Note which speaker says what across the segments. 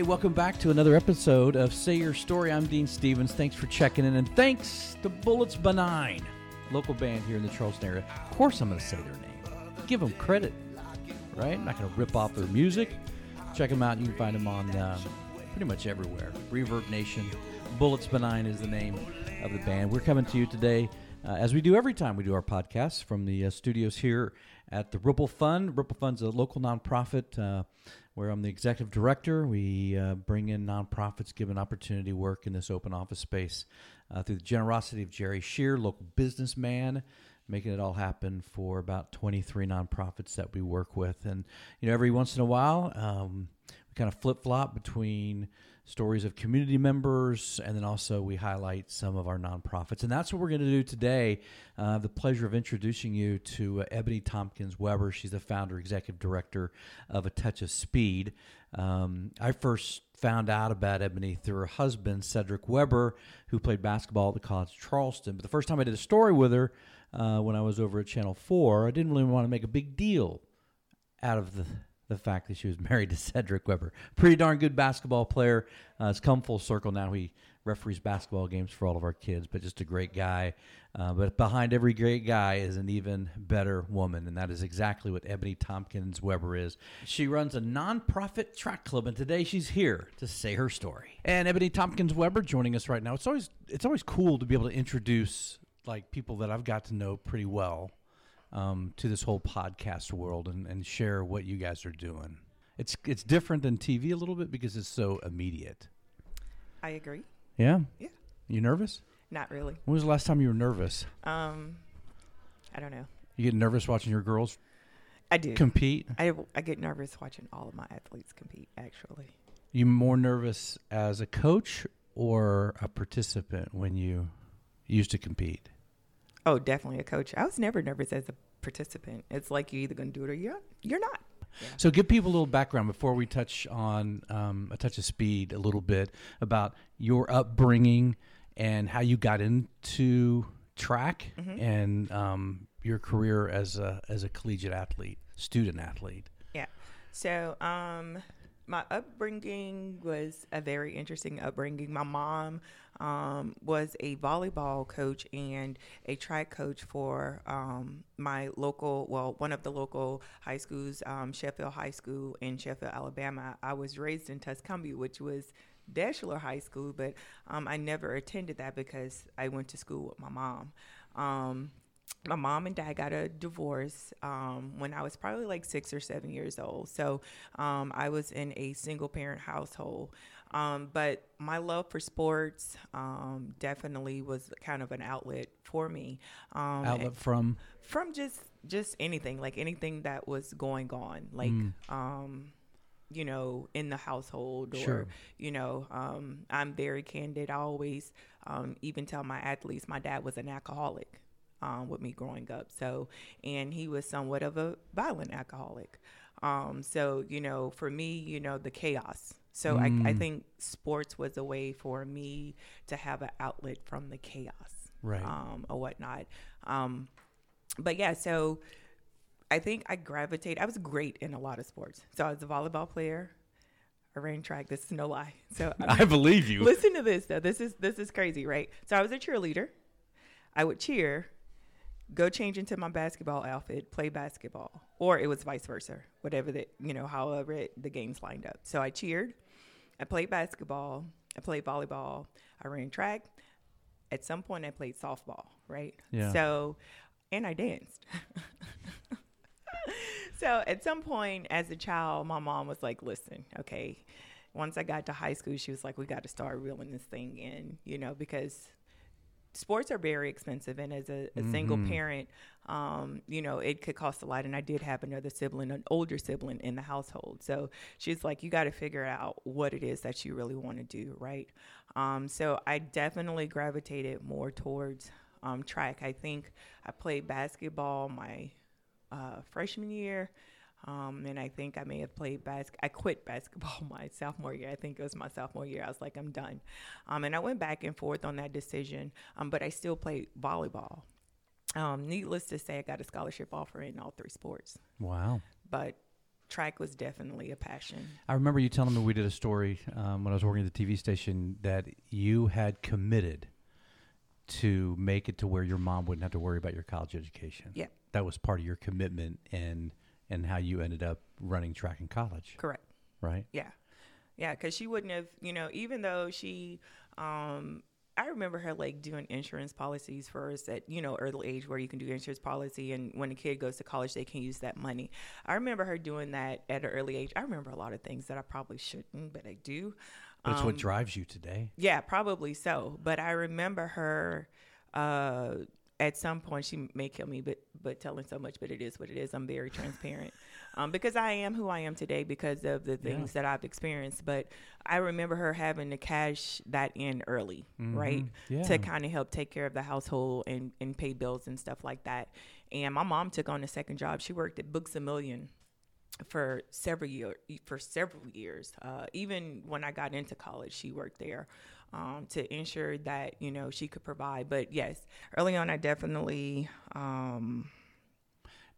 Speaker 1: Hey, welcome back to another episode of Say Your Story. I'm Dean Stevens. Thanks for checking in, and thanks to Bullets Benign, local band here in the Charleston area. Of course, I'm going to say their name. Give them credit, right? I'm not going to rip off their music. Check them out. You can find them on uh, pretty much everywhere. Reverb Nation. Bullets Benign is the name of the band. We're coming to you today, uh, as we do every time we do our podcast, from the uh, studios here at the Ripple Fund. Ripple Fund's a local nonprofit uh, where I'm the executive director. We uh, bring in nonprofits, give an opportunity work in this open office space uh, through the generosity of Jerry Shear, local businessman, making it all happen for about 23 nonprofits that we work with. And, you know, every once in a while, um, we kind of flip flop between stories of community members, and then also we highlight some of our nonprofits. And that's what we're going to do today. Uh, the pleasure of introducing you to uh, Eboni Thompkins Webber. She's the founder, executive director of A Touch of Speed. Um, I first found out about Eboni through her husband, Cedric Webber, who played basketball at the College of Charleston. But the first time I did a story with her uh, when I was over at Channel 4, I didn't really want to make a big deal out of the the fact that she was married to Cedric Webber. Pretty darn good basketball player. Uh, come full circle now. He referees basketball games for all of our kids, but just a great guy. Uh, but behind every great guy is an even better woman, and that is exactly what Eboni Thompkins Webber is. She runs a nonprofit track club, and today she's here to say her story. And Eboni Thompkins Webber joining us right now. It's always it's always cool to be able to introduce like people that I've got to know pretty well um, to this whole podcast world and, and share what you guys are doing. It's it's different than TV a little bit because it's so immediate.
Speaker 2: I agree.
Speaker 1: Yeah.
Speaker 2: Yeah.
Speaker 1: You nervous?
Speaker 2: Not really.
Speaker 1: When was the last time you were nervous?
Speaker 2: Um, I don't know.
Speaker 1: You get nervous watching your girls
Speaker 2: I do.
Speaker 1: compete?
Speaker 2: I, I get nervous watching all of my athletes compete. Actually,
Speaker 1: You more nervous as a coach or a participant when you used to compete?
Speaker 2: Oh, definitely a coach. I was never nervous as a participant. It's like you're either going to do it or you're you're not.
Speaker 1: So, give people a little background before we touch on um, a touch of speed a little bit about your upbringing and how you got into track and um, your career as a as a collegiate athlete, student athlete.
Speaker 2: Yeah. So, um, my upbringing was a very interesting upbringing. My mom um, was a volleyball coach and a track coach for um, my local, well, one of the local high schools, um, Sheffield High School in Sheffield, Alabama. I was raised in Tuscumbia, which was Deshler High School, but um, I never attended that because I went to school with my mom. My mom and dad got a divorce um, when I was probably like six or seven years old. So um, I was in a single parent household. Um, but my love for sports um, definitely was kind of an outlet for me. Um,
Speaker 1: Outlet from
Speaker 2: from just just anything like anything that was going on like um you know in the household or
Speaker 1: Sure.
Speaker 2: you know um i'm very candid i always um even tell my athletes my dad was an alcoholic um with me growing up so and he was somewhat of a violent alcoholic um so you know for me you know the chaos so I, I think sports was a way for me to have an outlet from the chaos
Speaker 1: Right.
Speaker 2: um, or whatnot. Um, but yeah, so I think I gravitate. I was great in a lot of sports. So I was a volleyball player. I ran track. This is no lie. So
Speaker 1: I believe you.
Speaker 2: listen to this though. This is this is crazy, right? So I was a cheerleader. I would cheer, go change into my basketball outfit, play basketball, or it was vice versa, whatever the you know, however it, the games lined up. So I cheered, I played basketball, I played volleyball, I ran track. At some point, I played softball, right?
Speaker 1: Yeah.
Speaker 2: So, and I danced. so at some point as a child, my mom was like, listen, okay. Once I got to high school, she was like, we got to start reeling this thing in, you know, because sports are very expensive. And as a, a single parent, um, you know, it could cost a lot. And I did have another sibling, an older sibling in the household. So she's like, you got to figure out what it is that you really want to do, right? Um, so I definitely gravitated more towards um, track. I think I played basketball my uh, freshman year. Um, and I think I may have played bas- I quit basketball my sophomore year. I think it was my sophomore year. I was like, I'm done. Um, and I went back and forth on that decision, um, but I still played volleyball. Um, needless to say, I got a scholarship offer in all three sports.
Speaker 1: Wow.
Speaker 2: But track was definitely a passion.
Speaker 1: I remember you telling me we did a story um, when I was working at the TV station that you had committed to make it to where your mom wouldn't have to worry about your college education.
Speaker 2: Yeah.
Speaker 1: That was part of your commitment and and how you ended up running track in college,
Speaker 2: Correct.
Speaker 1: right?
Speaker 2: Yeah. Yeah, because she wouldn't have, you know, even though she, um, I remember her like doing insurance policies for us at, you know, early age where you can do insurance policy and when a kid goes to college, they can use that money. I remember her doing that at an early age. I remember a lot of things that I probably shouldn't, but I do.
Speaker 1: But it's what
Speaker 2: Um,
Speaker 1: drives you today.
Speaker 2: Yeah, probably so. But I remember her uh, at some point. She may kill me, but but telling so much. But it is what it is. I'm very transparent um, because I am who I am today because of the things that I've experienced. But I remember her having to cash that in early, right,
Speaker 1: Mhm. Yeah.
Speaker 2: to kind of help take care of the household and and pay bills and stuff like that. And my mom took on a second job. She worked at Books a Million for several year for several years. Uh, even when I got into college, she worked there um, to ensure that you know she could provide. But yes, early on, I definitely um,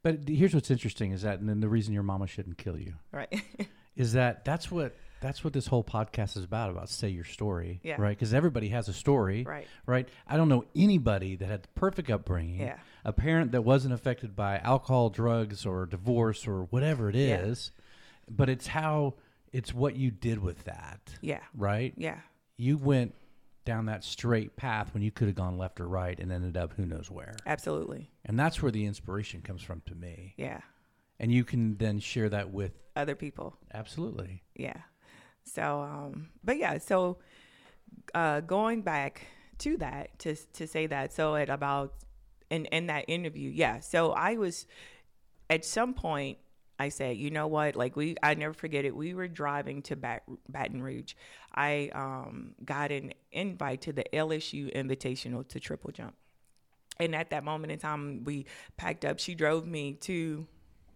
Speaker 1: But here's what's interesting is that, and then the reason your mama shouldn't kill you
Speaker 2: right.
Speaker 1: is that that's what that's what this whole podcast is about. About say your story,
Speaker 2: Yeah.
Speaker 1: right? Because everybody has a story,
Speaker 2: Right.
Speaker 1: Right. I don't know anybody that had the perfect upbringing.
Speaker 2: Yeah.
Speaker 1: A parent that wasn't affected by alcohol, drugs, or divorce, or whatever it is Yeah. But it's how it's what you did with that,
Speaker 2: yeah,
Speaker 1: right?
Speaker 2: yeah,
Speaker 1: You went down that straight path when you could have gone left or right and ended up who knows where.
Speaker 2: absolutely,
Speaker 1: And that's where the inspiration comes from to me.
Speaker 2: yeah.
Speaker 1: And you can then share that with
Speaker 2: Other people,
Speaker 1: absolutely.
Speaker 2: yeah. So, um, but yeah, so uh, going back to that to to say that, so at about in in that interview, yeah. So I was at some point. I said, you know what? Like we, I never forget it. We were driving to Bat- Baton Rouge. I um, got an invite to the LSU Invitational to triple jump, and at that moment in time, we packed up. She drove me to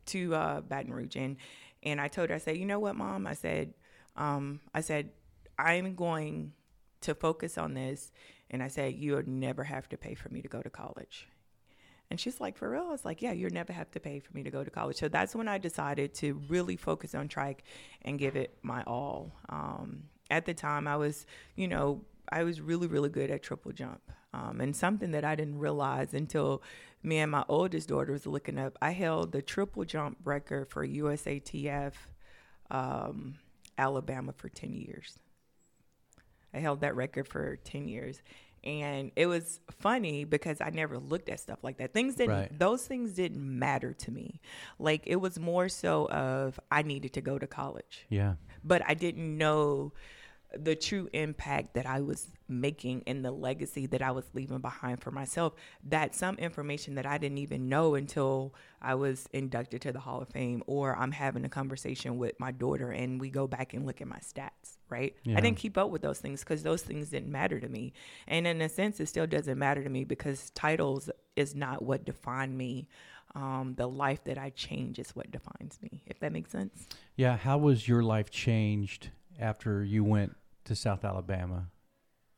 Speaker 2: to uh, Baton Rouge, and and I told her, I said, you know what, mom? I said, um, I said, I'm going to focus on this, and I said, you'll never have to pay for me to go to college. And she's like, for real? I was like, yeah, you'll never have to pay for me to go to college. So that's when I decided to really focus on track and give it my all. Um, at the time, I was, you know, I was really, really good at triple jump. Um, and something that I didn't realize until me and my oldest daughter was looking up, I held the triple jump record for USATF um, Alabama for 10 years. I held that record for 10 years. And it was funny because I never looked at stuff like that. Things didn't,
Speaker 1: Right.
Speaker 2: those things didn't matter to me. Like it was more so of I needed to go to college
Speaker 1: Yeah.
Speaker 2: but I didn't know the true impact that I was making and the legacy that I was leaving behind for myself. That some information that I didn't even know until I was inducted to the Hall of Fame or I'm having a conversation with my daughter and we go back and look at my stats, right?
Speaker 1: Yeah.
Speaker 2: I didn't keep up with those things because those things didn't matter to me. And in a sense, it still doesn't matter to me because titles is not what define me. Um, the life that I change is what defines me, if that makes sense.
Speaker 1: Yeah. How was your life changed after you went to South Alabama?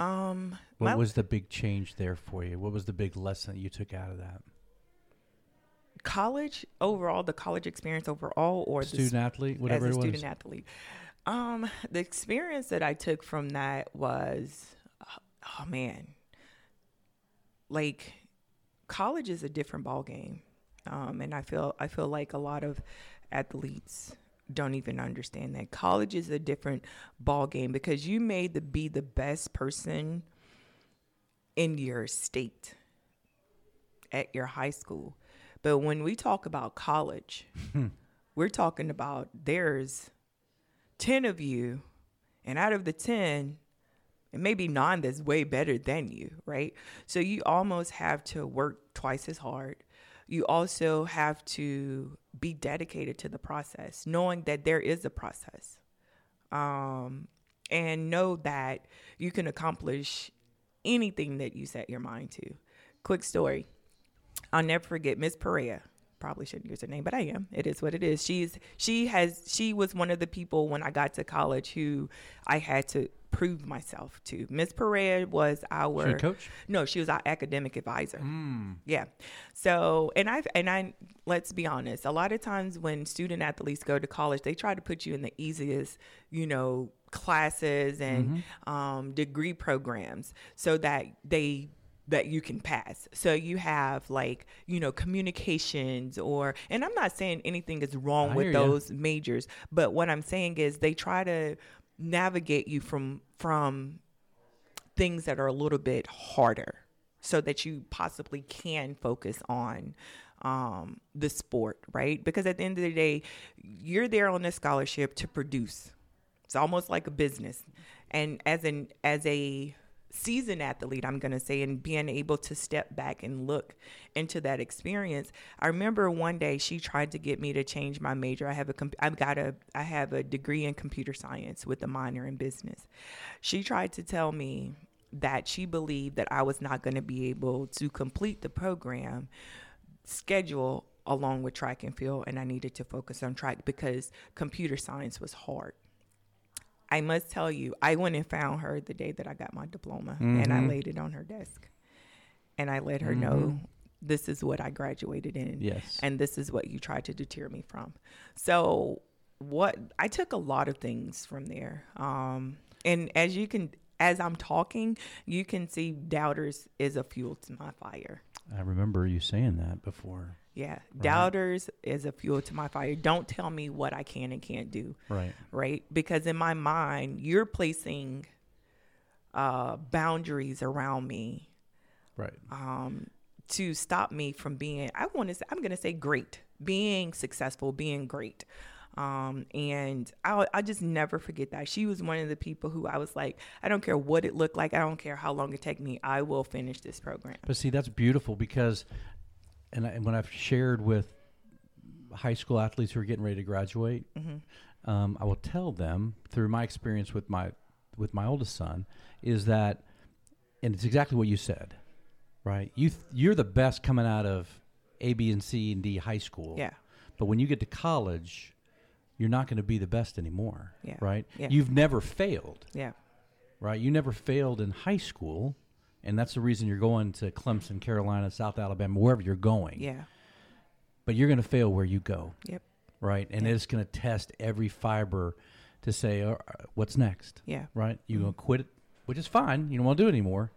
Speaker 2: Um,
Speaker 1: What was the big change there for you? What was the big lesson that you took out of that?
Speaker 2: college overall, the college experience overall, or
Speaker 1: Student
Speaker 2: the,
Speaker 1: athlete, whatever
Speaker 2: as
Speaker 1: it
Speaker 2: a
Speaker 1: was.
Speaker 2: student athlete. Um, the experience that I took from that was, oh man, like college is a different ball game, um, and I feel I feel like a lot of athletes don't even understand that. College is a different ball game because you may the, be the best person in your state at your high school. But when we talk about college we're talking about there's 10 of you and out of the 10 it may be nine that's way better than you right? So you almost have to work twice as hard. You also have to be dedicated to the process knowing that there is a process um, and know that you can accomplish anything that you set your mind to. Quick story. I'll never forget Miss Perea. Probably shouldn't use her name, but I am. It is what it is. She's she has she was one of the people when I got to college who I had to prove myself to. Miss Perea was our
Speaker 1: coach?
Speaker 2: no, she was our academic advisor.
Speaker 1: Mm.
Speaker 2: Yeah. So, and I and I let's be honest, a lot of times when student athletes go to college, they try to put you in the easiest, you know, classes and um, degree programs so that they that you can pass. So you have like, you know, communications or and I'm not saying anything is wrong
Speaker 1: I
Speaker 2: with those majors, but what I'm saying is they try to navigate you from from things that are a little bit harder so that you possibly can focus on um, the sport, right? Because at the end of the day, you're there on a scholarship to produce. It's almost like a business. And as an as a seasoned athlete, I'm going to say, and being able to step back and look into that experience. I remember one day she tried to get me to change my major. I have a, I've got a, I have a degree in computer science with a minor in business. She tried to tell me that she believed that I was not going to be able to complete the program schedule along with track and field, and I needed to focus on track because computer science was hard. I must tell you, I went and found her the day that I got my diploma and I
Speaker 1: Mhm.
Speaker 2: laid it on her desk. And I let her know this is what I graduated in
Speaker 1: Yes.
Speaker 2: and this is what you tried to deter me from. So what I took a lot of things from there. Um, and as you can as I'm talking, you can see doubters is a fuel to my fire.
Speaker 1: I remember you saying that before.
Speaker 2: Yeah. Doubters is a fuel to my fire. Don't tell me what I can and can't do
Speaker 1: Right.
Speaker 2: right? Because in my mind, you're placing uh, boundaries around me
Speaker 1: Right.
Speaker 2: um, to stop me from being. I want to. say I'm going to say great, being successful, being great. Um, and I, I just never forget that she was one of the people who I was like, I don't care what it looked like, I don't care how long it take me, I will finish this program.
Speaker 1: But see, that's beautiful because, and, I, and when I've shared with high school athletes who are getting ready to graduate,
Speaker 2: Mm-hmm.
Speaker 1: um, I will tell them through my experience with my with my oldest son is that, and it's exactly what you said, right? You th- you're the best coming out of A, B, and C and D high school.
Speaker 2: Yeah,
Speaker 1: But when you get to college, you're not going to be the best anymore.
Speaker 2: Yeah.
Speaker 1: Right.
Speaker 2: Yeah.
Speaker 1: You've never failed.
Speaker 2: yeah,
Speaker 1: right? You never failed in high school, and that's the reason you're going to Clemson, Carolina, South Alabama, wherever you're going.
Speaker 2: yeah,
Speaker 1: But you're going to fail where you go,
Speaker 2: yep,
Speaker 1: right? And
Speaker 2: Yeah.
Speaker 1: it's going to test every fiber to say, "All right, what's next,
Speaker 2: yeah,
Speaker 1: right? You're going to quit which is fine. You don't want to do it anymore.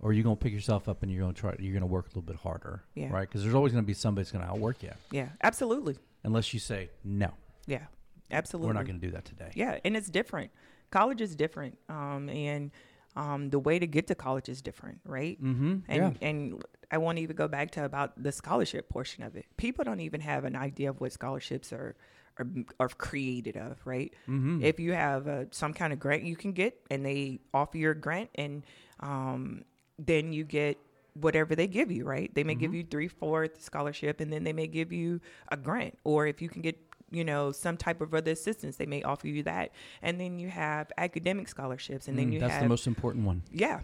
Speaker 1: Or you're going to pick yourself up and you're going to try. You're going to work a little bit harder,
Speaker 2: Yeah.
Speaker 1: right? Because there's always going to be somebody that's going to outwork you,
Speaker 2: yeah, absolutely.
Speaker 1: unless you say no.
Speaker 2: Yeah, absolutely.
Speaker 1: We're not going to do that today.
Speaker 2: Yeah, and it's different. College is different, um, and um, the way to get to college is different, right?
Speaker 1: Mm-hmm.
Speaker 2: And and I want to even go back to about the scholarship portion of it. People don't even have an idea of what scholarships are are, are created of, right?
Speaker 1: Mm-hmm.
Speaker 2: If you have uh, some kind of grant you can get, and they offer you a grant, and um, then you get whatever they give you, right? They may give you three fourth scholarship, and then they may give you a grant, or if you can get you know some type of other assistance, they may offer you that, and then you have academic scholarships, and then you
Speaker 1: Mm, that's
Speaker 2: have
Speaker 1: the most important one.
Speaker 2: yeah,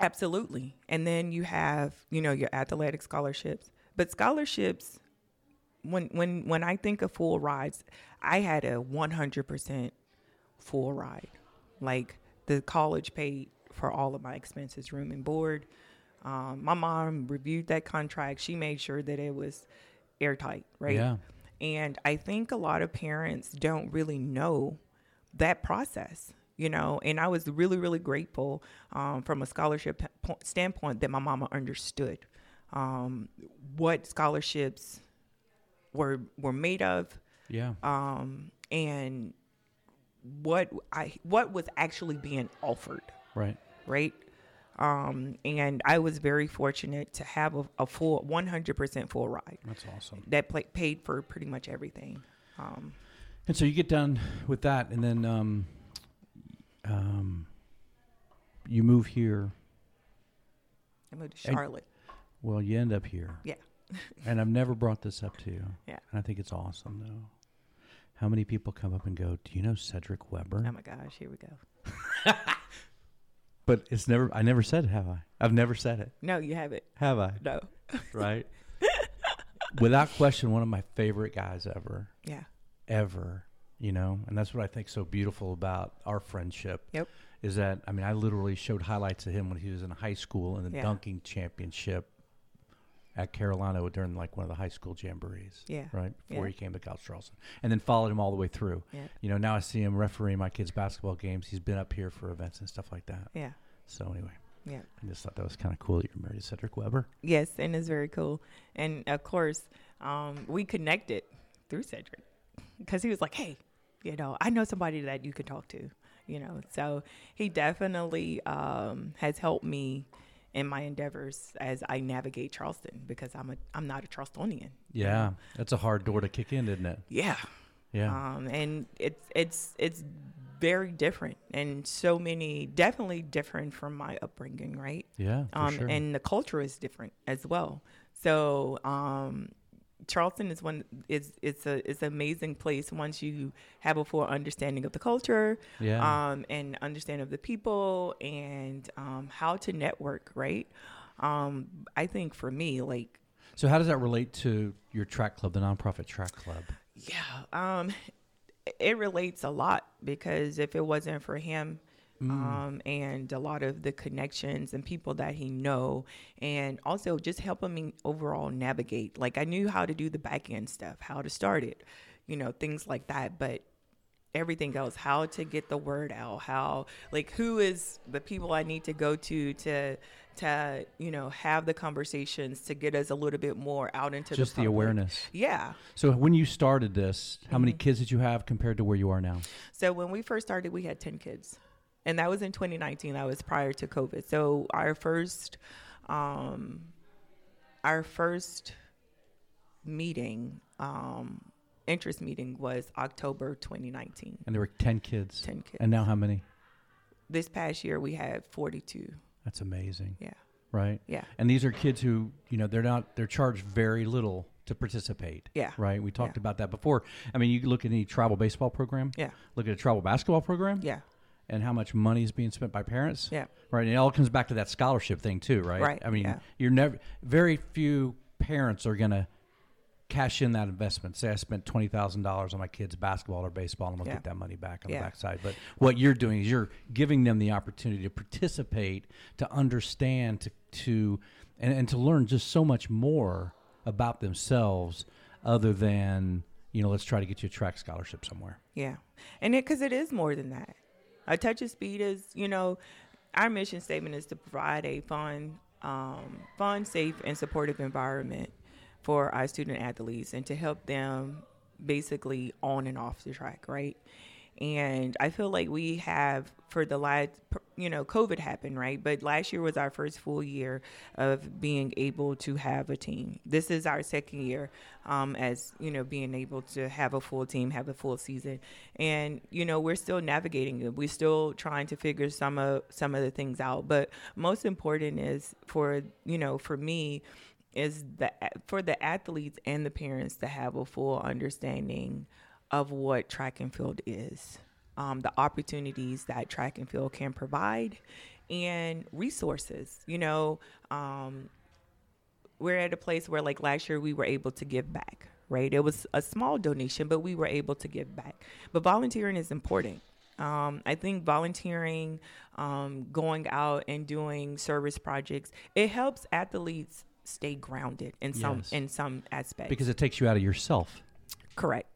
Speaker 2: absolutely. And then you have, you know, your athletic scholarships. But scholarships, when when when I think of full rides, I had a one hundred percent full ride. Like the college paid for all of my expenses, room and board. Um, my mom reviewed that contract. She made sure that it was airtight, right?
Speaker 1: Yeah.
Speaker 2: And I think a lot of parents don't really know that process, you know. And I was really, really grateful um, from a scholarship po- standpoint that my mama understood um, what scholarships were were made of,
Speaker 1: Yeah.
Speaker 2: um, and what I what was actually being offered
Speaker 1: Right.
Speaker 2: right? Um, and I was very fortunate to have a, a full 100% full ride
Speaker 1: That's awesome.
Speaker 2: that pla paid for pretty much everything. Um,
Speaker 1: And so you get done with that, and then um, um, you move here.
Speaker 2: I moved to
Speaker 1: And-
Speaker 2: Charlotte.
Speaker 1: Well, you end up here.
Speaker 2: Yeah.
Speaker 1: and I've never brought this up to you.
Speaker 2: Yeah.
Speaker 1: And I think it's awesome, though. How many people come up and go, Do you know Cedric Webber?
Speaker 2: Oh my gosh, here we go.
Speaker 1: but it's never, I never said it, have I? I've never said it,
Speaker 2: No, you haven't.
Speaker 1: have I?
Speaker 2: No.
Speaker 1: Right? without question, one of my favorite guys ever,
Speaker 2: Yeah.
Speaker 1: ever. You know, and that's what I think so beautiful about our friendship.
Speaker 2: Yep.
Speaker 1: Is that I mean I literally showed highlights of him when he was in high school in the
Speaker 2: Yeah.
Speaker 1: dunking championship at Carolina during like one of the high school jamborees.
Speaker 2: Yeah.
Speaker 1: Right before
Speaker 2: Yeah.
Speaker 1: he came to College Charleston, and then followed him all the way through.
Speaker 2: Yeah.
Speaker 1: You know, now I see him refereeing my kids' basketball games. He's been up here for events and stuff like that.
Speaker 2: Yeah.
Speaker 1: So anyway,
Speaker 2: Yeah.
Speaker 1: I just thought that was kind of cool that you're married to Cedric Webber.
Speaker 2: Yes, and it's very cool. And of course, um, we connected through Cedric because he was like, "Hey, you know, I know somebody that you can talk to." You know, so he definitely um, has helped me in my endeavors as I navigate Charleston because I'm a I'm not a Charlestonian.
Speaker 1: Yeah, that's a hard door to kick in, isn't it?
Speaker 2: Yeah.
Speaker 1: Yeah.
Speaker 2: Um, and it's it's it's very different and so many definitely different from my upbringing, right?
Speaker 1: yeah. For
Speaker 2: um,
Speaker 1: sure.
Speaker 2: and the culture is different as well. So um, Charleston is one is it's a it's an amazing place once you have a full understanding of the culture,
Speaker 1: yeah.
Speaker 2: um, and understand of the people and um, how to network. Right. Um, I think for me, like
Speaker 1: so how does that relate to your track club, the nonprofit track club?
Speaker 2: yeah, um, it relates a lot because if it wasn't for him
Speaker 1: Mm.
Speaker 2: um, and a lot of the connections and people that he know and also just helping me overall navigate like i knew how to do the back end stuff how to start it you know things like that but everything else how to get the word out how like who is the people i need to go to to to you know have the conversations to get us a little bit more out into the
Speaker 1: Just the
Speaker 2: public.
Speaker 1: awareness.
Speaker 2: yeah
Speaker 1: So when you started this, how many
Speaker 2: Mhm.
Speaker 1: kids did you have compared to where you are now?
Speaker 2: So when we first started, we had 10 kids. And that was in 2019. That was prior to COVID. So our first um our first meeting um interest meeting was October 2019.
Speaker 1: And there were 10 kids.
Speaker 2: 10 kids.
Speaker 1: And now how many?
Speaker 2: this past year we had 42.
Speaker 1: That's amazing.
Speaker 2: Yeah.
Speaker 1: Right?
Speaker 2: Yeah.
Speaker 1: And these are kids who, you know, they're not they're charged very little to participate.
Speaker 2: Yeah.
Speaker 1: Right? We talked
Speaker 2: Yeah.
Speaker 1: about that before. I mean, you look at any travel baseball program,
Speaker 2: Yeah.
Speaker 1: look at a travel basketball program,
Speaker 2: Yeah.
Speaker 1: And how much money is being spent by parents.
Speaker 2: Yeah.
Speaker 1: Right. And it all comes back to that scholarship thing too, right?
Speaker 2: Right,
Speaker 1: I mean,
Speaker 2: yeah.
Speaker 1: you're never very few parents are gonna cash in that investment. Say I spent twenty thousand dollars on my kids' basketball or baseball, and I'm gonna
Speaker 2: Yeah.
Speaker 1: get that money back on
Speaker 2: Yeah.
Speaker 1: the backside. But what you're doing is you're giving them the opportunity to participate, to understand, to to and, and to learn just so much more about themselves, other than you know, let's try to get you a track scholarship somewhere.
Speaker 2: Yeah. And it, cause it is more than that. A touch of speed is, you know, our mission statement is to provide a fun, um, fun, safe, and supportive environment for our student athletes and to help them basically on and off the track, right? And I feel like we have for the last, you know, COVID happened, right? But last year was our first full year of being able to have a team. This is our second year um, as, you know, being able to have a full team, have a full season. And, you know, we're still navigating it. We're still trying to figure some of some of the things out. But most important is for, you know, for me, is the for the athletes and the parents to have a full understanding of what track and field is, um, the opportunities that track and field can provide, and resources. You know, um, we're at a place where, like last year, we were able to give back. Right, it was a small donation, but we were able to give back. But volunteering is important. Um, I think volunteering, um, going out and doing service projects, it helps athletes stay grounded in some
Speaker 1: Yes.
Speaker 2: in some aspects.
Speaker 1: Because it takes you out of yourself,
Speaker 2: correct.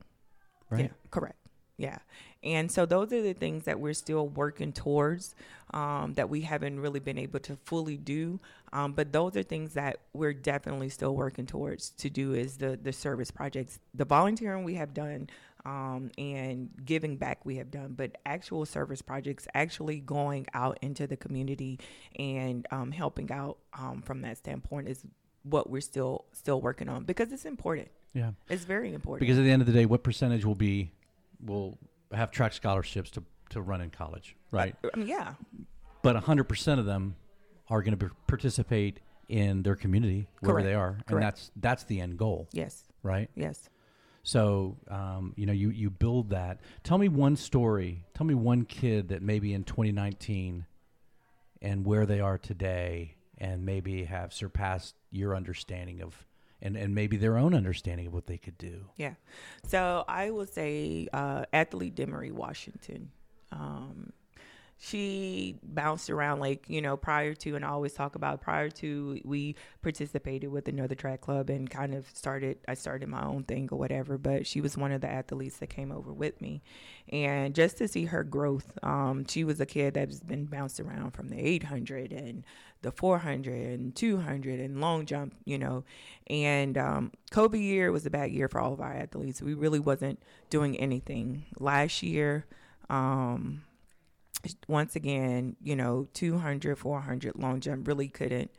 Speaker 1: right?
Speaker 2: Yeah, correct. Yeah. And so those are the things that we're still working towards um, that we haven't really been able to fully do. Um, but those are things that we're definitely still working towards to do is the, the service projects. The volunteering we have done um, and giving back we have done, but actual service projects, actually going out into the community and um, helping out um, from that standpoint is what we're still still working on because it's important.
Speaker 1: Yeah.
Speaker 2: It's very important.
Speaker 1: Because at the end of the day, what percentage will be will have track scholarships to to run in college, right?
Speaker 2: I mean, yeah,
Speaker 1: But hundred percent of them are going to participate in their community wherever
Speaker 2: Correct.
Speaker 1: they are, and
Speaker 2: Correct.
Speaker 1: that's that's the end goal,
Speaker 2: yes,
Speaker 1: right?
Speaker 2: yes.
Speaker 1: So um, you know, you you build that. Tell me one story. Tell me one kid that maybe in 2019 and where they are today, and maybe have surpassed your understanding of and and maybe their own understanding of what they could do.
Speaker 2: Yeah. So I will say uh, athlete Demery Washington. Um, she bounced around like you know prior to and i always talk about prior to we participated with another track club and kind of started i started my own thing or whatever but she was one of the athletes that came over with me and just to see her growth um, she was a kid that's been bounced around from the 800 and the 400 and 200 and long jump you know and um, covid year was a bad year for all of our athletes we really wasn't doing anything last year um, once again, you know, 200, 400 long jump really couldn't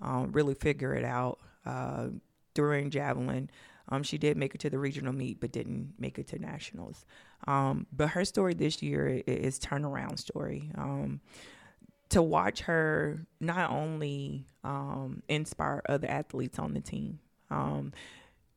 Speaker 2: um, really figure it out uh, during javelin. Um, she did make it to the regional meet, but didn't make it to nationals. Um, but her story this year is, turnaround story. Um, to watch her not only um, inspire other athletes on the team. Um,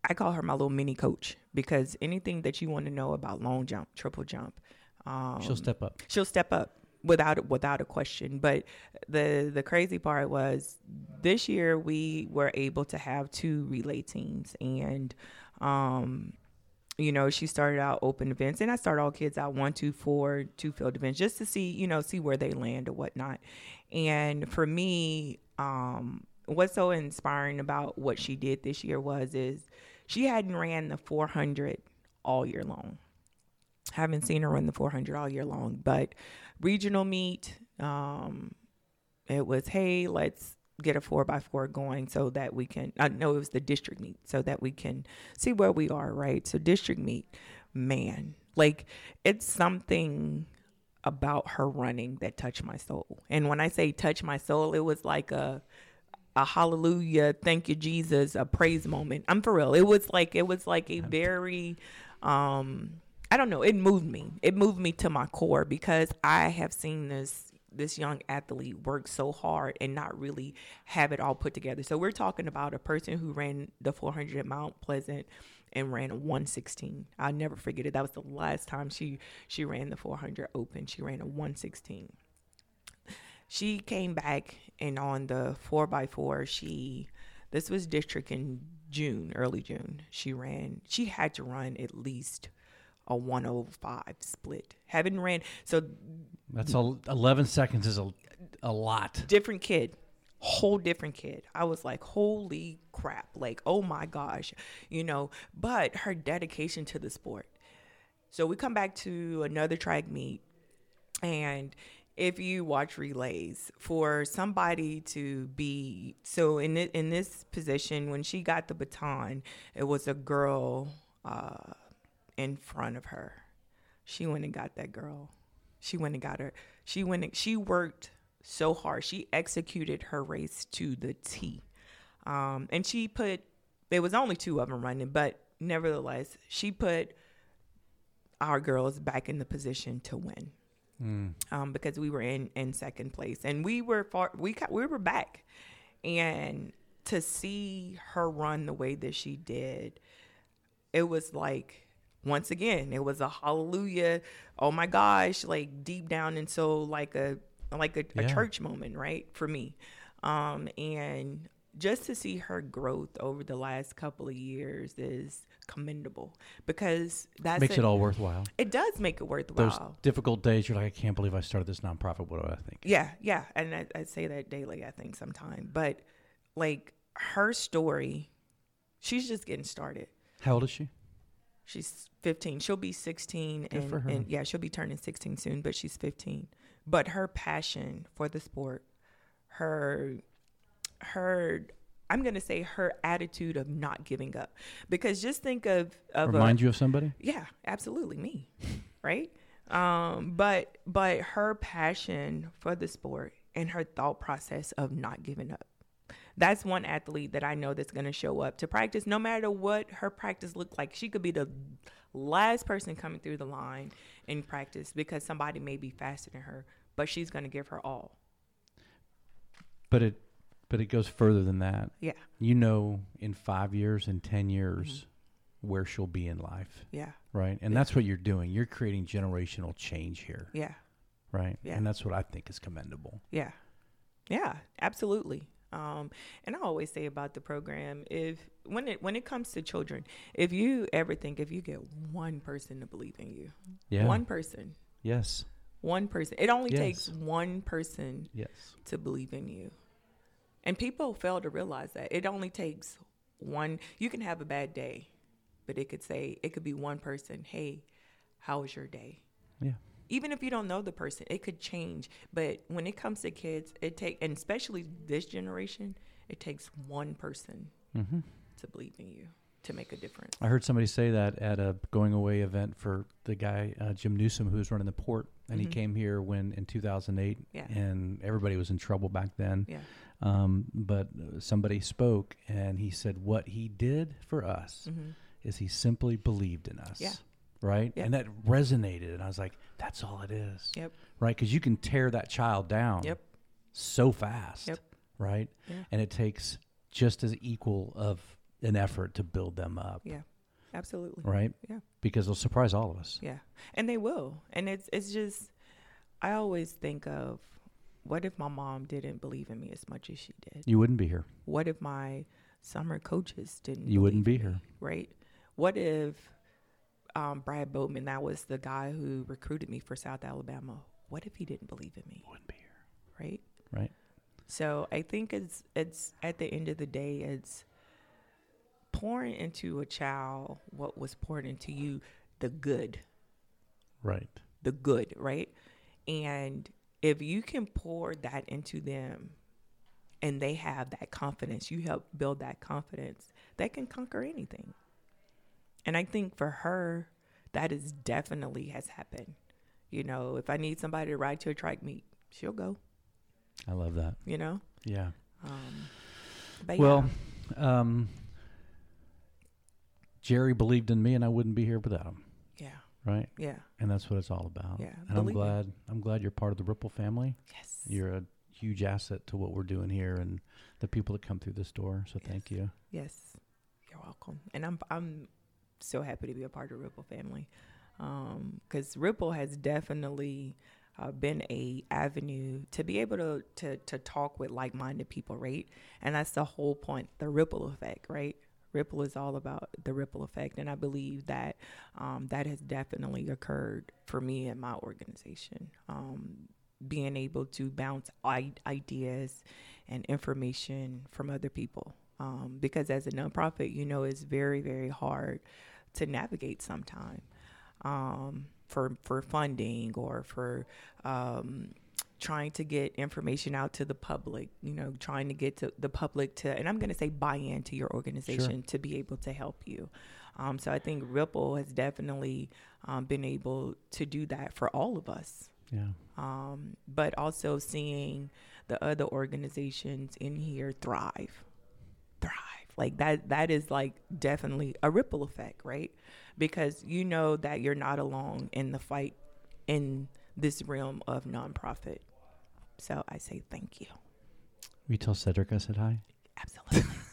Speaker 2: I call her my little mini coach because anything that you want to know about long jump, triple jump,
Speaker 1: um, she'll step up.
Speaker 2: She'll step up without without a question. But the the crazy part was this year we were able to have two relay teams, and um, you know she started out open events, and I start all kids out one, two, four, two field events just to see you know see where they land or whatnot. And for me, um, what's so inspiring about what she did this year was is she hadn't ran the 400 all year long haven't seen her run the 400 all year long, but regional meet, um, it was, hey, let's get a four by four going so that we can, I know it was the district meet, so that we can see where we are, right? So, district meet, man, like it's something about her running that touched my soul. And when I say touch my soul, it was like a, a hallelujah, thank you, Jesus, a praise moment. I'm for real. It was like, it was like a very, um, I don't know, it moved me. It moved me to my core because I have seen this this young athlete work so hard and not really have it all put together. So we're talking about a person who ran the 400 at Mount Pleasant and ran a 116. I'll never forget it. That was the last time she she ran the 400 open. She ran a 116. She came back and on the 4x4, she this was district in June, early June. She ran. She had to run at least a 105 split. Haven't ran so
Speaker 1: that's a, 11 seconds is a, a lot.
Speaker 2: Different kid. Whole different kid. I was like, holy crap. Like, oh my gosh. You know, but her dedication to the sport. So we come back to another track meet and if you watch relays for somebody to be so in in this position when she got the baton it was a girl uh, in front of her. She went and got that girl. She went and got her. She went and she worked so hard. She executed her race to the T. Um, and she put, there was only two of them running, but nevertheless, she put our girls back in the position to win. Mm. Um, because we were in, in second place and we were far, we, we were back and to see her run the way that she did, it was like, once again, it was a hallelujah. Oh my gosh, like deep down and so like a like a, yeah. a church moment, right? For me. Um, and just to see her growth over the last couple of years is commendable because that
Speaker 1: makes it all worthwhile.
Speaker 2: It does make it worthwhile.
Speaker 1: Those difficult days, you're like, I can't believe I started this nonprofit. What do I think?
Speaker 2: Yeah, yeah, and I, I say that daily. I think sometimes, but like her story, she's just getting started.
Speaker 1: How old is she?
Speaker 2: She's 15. She'll be 16 and, and, yeah, she'll be turning 16 soon, but she's 15. But her passion for the sport, her her I'm going to say her attitude of not giving up. Because just think of, of
Speaker 1: remind a, you of somebody?
Speaker 2: Yeah, absolutely me. right? Um, but but her passion for the sport and her thought process of not giving up that's one athlete that I know that's going to show up to practice no matter what her practice looked like. She could be the last person coming through the line in practice because somebody may be faster than her, but she's going to give her all.
Speaker 1: But it but it goes further than that.
Speaker 2: Yeah.
Speaker 1: You know in 5 years and 10 years mm-hmm. where she'll be in life.
Speaker 2: Yeah.
Speaker 1: Right? And yeah. that's what you're doing. You're creating generational change here.
Speaker 2: Yeah.
Speaker 1: Right? Yeah. And that's what I think is commendable.
Speaker 2: Yeah. Yeah, absolutely. Um, and I always say about the program, if when it when it comes to children, if you ever think if you get one person to believe in you,
Speaker 1: Yeah.
Speaker 2: one person,
Speaker 1: Yes.
Speaker 2: one person, it only
Speaker 1: Yes.
Speaker 2: takes one person
Speaker 1: Yes.
Speaker 2: to believe in you. And people fail to realize that it only takes one. You can have a bad day, but it could say it could be one person. Hey, how was your day?
Speaker 1: Yeah.
Speaker 2: Even if you don't know the person, it could change. But when it comes to kids, it take and especially this generation, it takes one person
Speaker 1: Mm-hmm.
Speaker 2: to believe in you to make a difference.
Speaker 1: I heard somebody say that at a going away event for the guy uh, Jim Newsome who was running the port, and he
Speaker 2: Mhm.
Speaker 1: came here when in 2008,
Speaker 2: Yeah.
Speaker 1: and everybody was in trouble back then.
Speaker 2: Yeah.
Speaker 1: Um, but uh, somebody spoke, and he said what he did for us
Speaker 2: hmm
Speaker 1: is he simply believed in us.
Speaker 2: Yeah.
Speaker 1: Right.
Speaker 2: Yep.
Speaker 1: And that resonated, and I was like, that's all it is.
Speaker 2: Yep.
Speaker 1: Right. Because you can tear that child down.
Speaker 2: Yep.
Speaker 1: So fast.
Speaker 2: Yep.
Speaker 1: Right.
Speaker 2: Yeah.
Speaker 1: And it takes just as equal of an effort to build them up.
Speaker 2: Yeah. Absolutely.
Speaker 1: Right.
Speaker 2: Yeah.
Speaker 1: Because they'll surprise all of us.
Speaker 2: Yeah, and they will. And it's it's just I always think of what if my mom didn't believe in me as much as she did?
Speaker 1: You wouldn't be here.
Speaker 2: What if my summer coaches didn't?
Speaker 1: You wouldn't be here.
Speaker 2: right? What if um, Brad Boatman, that was the guy who recruited me for South Alabama? What if he didn't believe in me?
Speaker 1: Wouldn't be here.
Speaker 2: Right.
Speaker 1: Right.
Speaker 2: So I think it's it's at the end of the day, it's pouring into a child what was poured into you, the good
Speaker 1: Right.
Speaker 2: the good, right? And if you can pour that into them and they have that confidence, you help build that confidence, they can conquer anything. And I think for her, that is definitely has happened. You know, if I need somebody to ride to a track meet, she'll go,
Speaker 1: I love that.
Speaker 2: you know?
Speaker 1: Yeah.
Speaker 2: Um,
Speaker 1: Well, um, Jerry believed in me, and I wouldn't be here without him.
Speaker 2: yeah,
Speaker 1: Right.
Speaker 2: yeah, yeah.
Speaker 1: And that's what it's all about.
Speaker 2: Yeah,
Speaker 1: And I'm glad. I'm glad you're part of the Ripple family.
Speaker 2: Yes.
Speaker 1: You're a huge asset to what we're doing here and the people that come through this door. So thank you.
Speaker 2: Yes, you're welcome. And I'm I'm so happy to be a part of the Ripple family, because Ripple has definitely uh, been a avenue to be able to to to talk with like minded people, right? And that's the whole point, the ripple effect, right? Ripple is all about the ripple effect, and I believe that um, that has definitely occurred for me and my organization. Um, being able to bounce I- ideas and information from other people. Um, because as a nonprofit, you know, it's very, very hard to navigate sometime um, for for funding or for um, trying to get information out to the public. You know, trying to get to the public to, and I'm going to say buy into your organization to be able to help you. Um, so I think Ripple has definitely um, been able to do that for all of us
Speaker 1: Yeah.
Speaker 2: um, but also seeing the other organizations in here thrive like that that is like definitely a ripple effect right because you know that you're not alone in the fight in this realm of nonprofit so i say thank you
Speaker 1: you tell Cedric I said hi?
Speaker 2: absolutely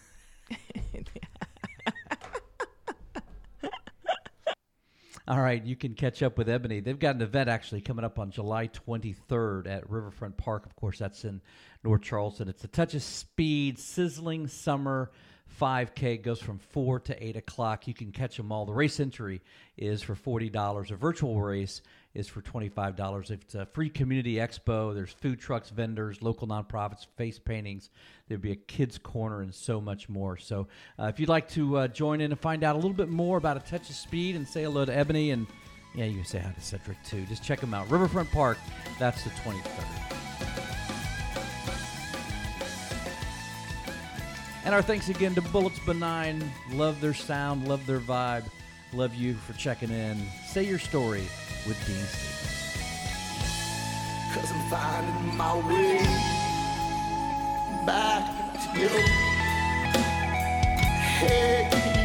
Speaker 1: All right, you can catch up with Eboni. They've got an event actually coming up on July 23rd at Riverfront Park. Of course, that's in North Charleston. It's a touch of speed, sizzling summer 5K. Goes from 4 to 8 o'clock. You can catch them all. The race entry is for $40. A virtual race is for $25. It's a free community expo. There's food trucks, vendors, local nonprofits, face paintings. There'll be a kids' corner and so much more. So uh, if you'd like to uh, join in and find out a little bit more about A Touch of Speed and say hello to Eboni and yeah, you can say hi to Cedric too. Just check them out. Riverfront Park, that's the 23rd. And our thanks again to Bullets Benign. Love their sound, love their vibe. Love you for checking in. Say your story with Dean Stevens.
Speaker 3: Cause I'm finding my way back to you. Hey.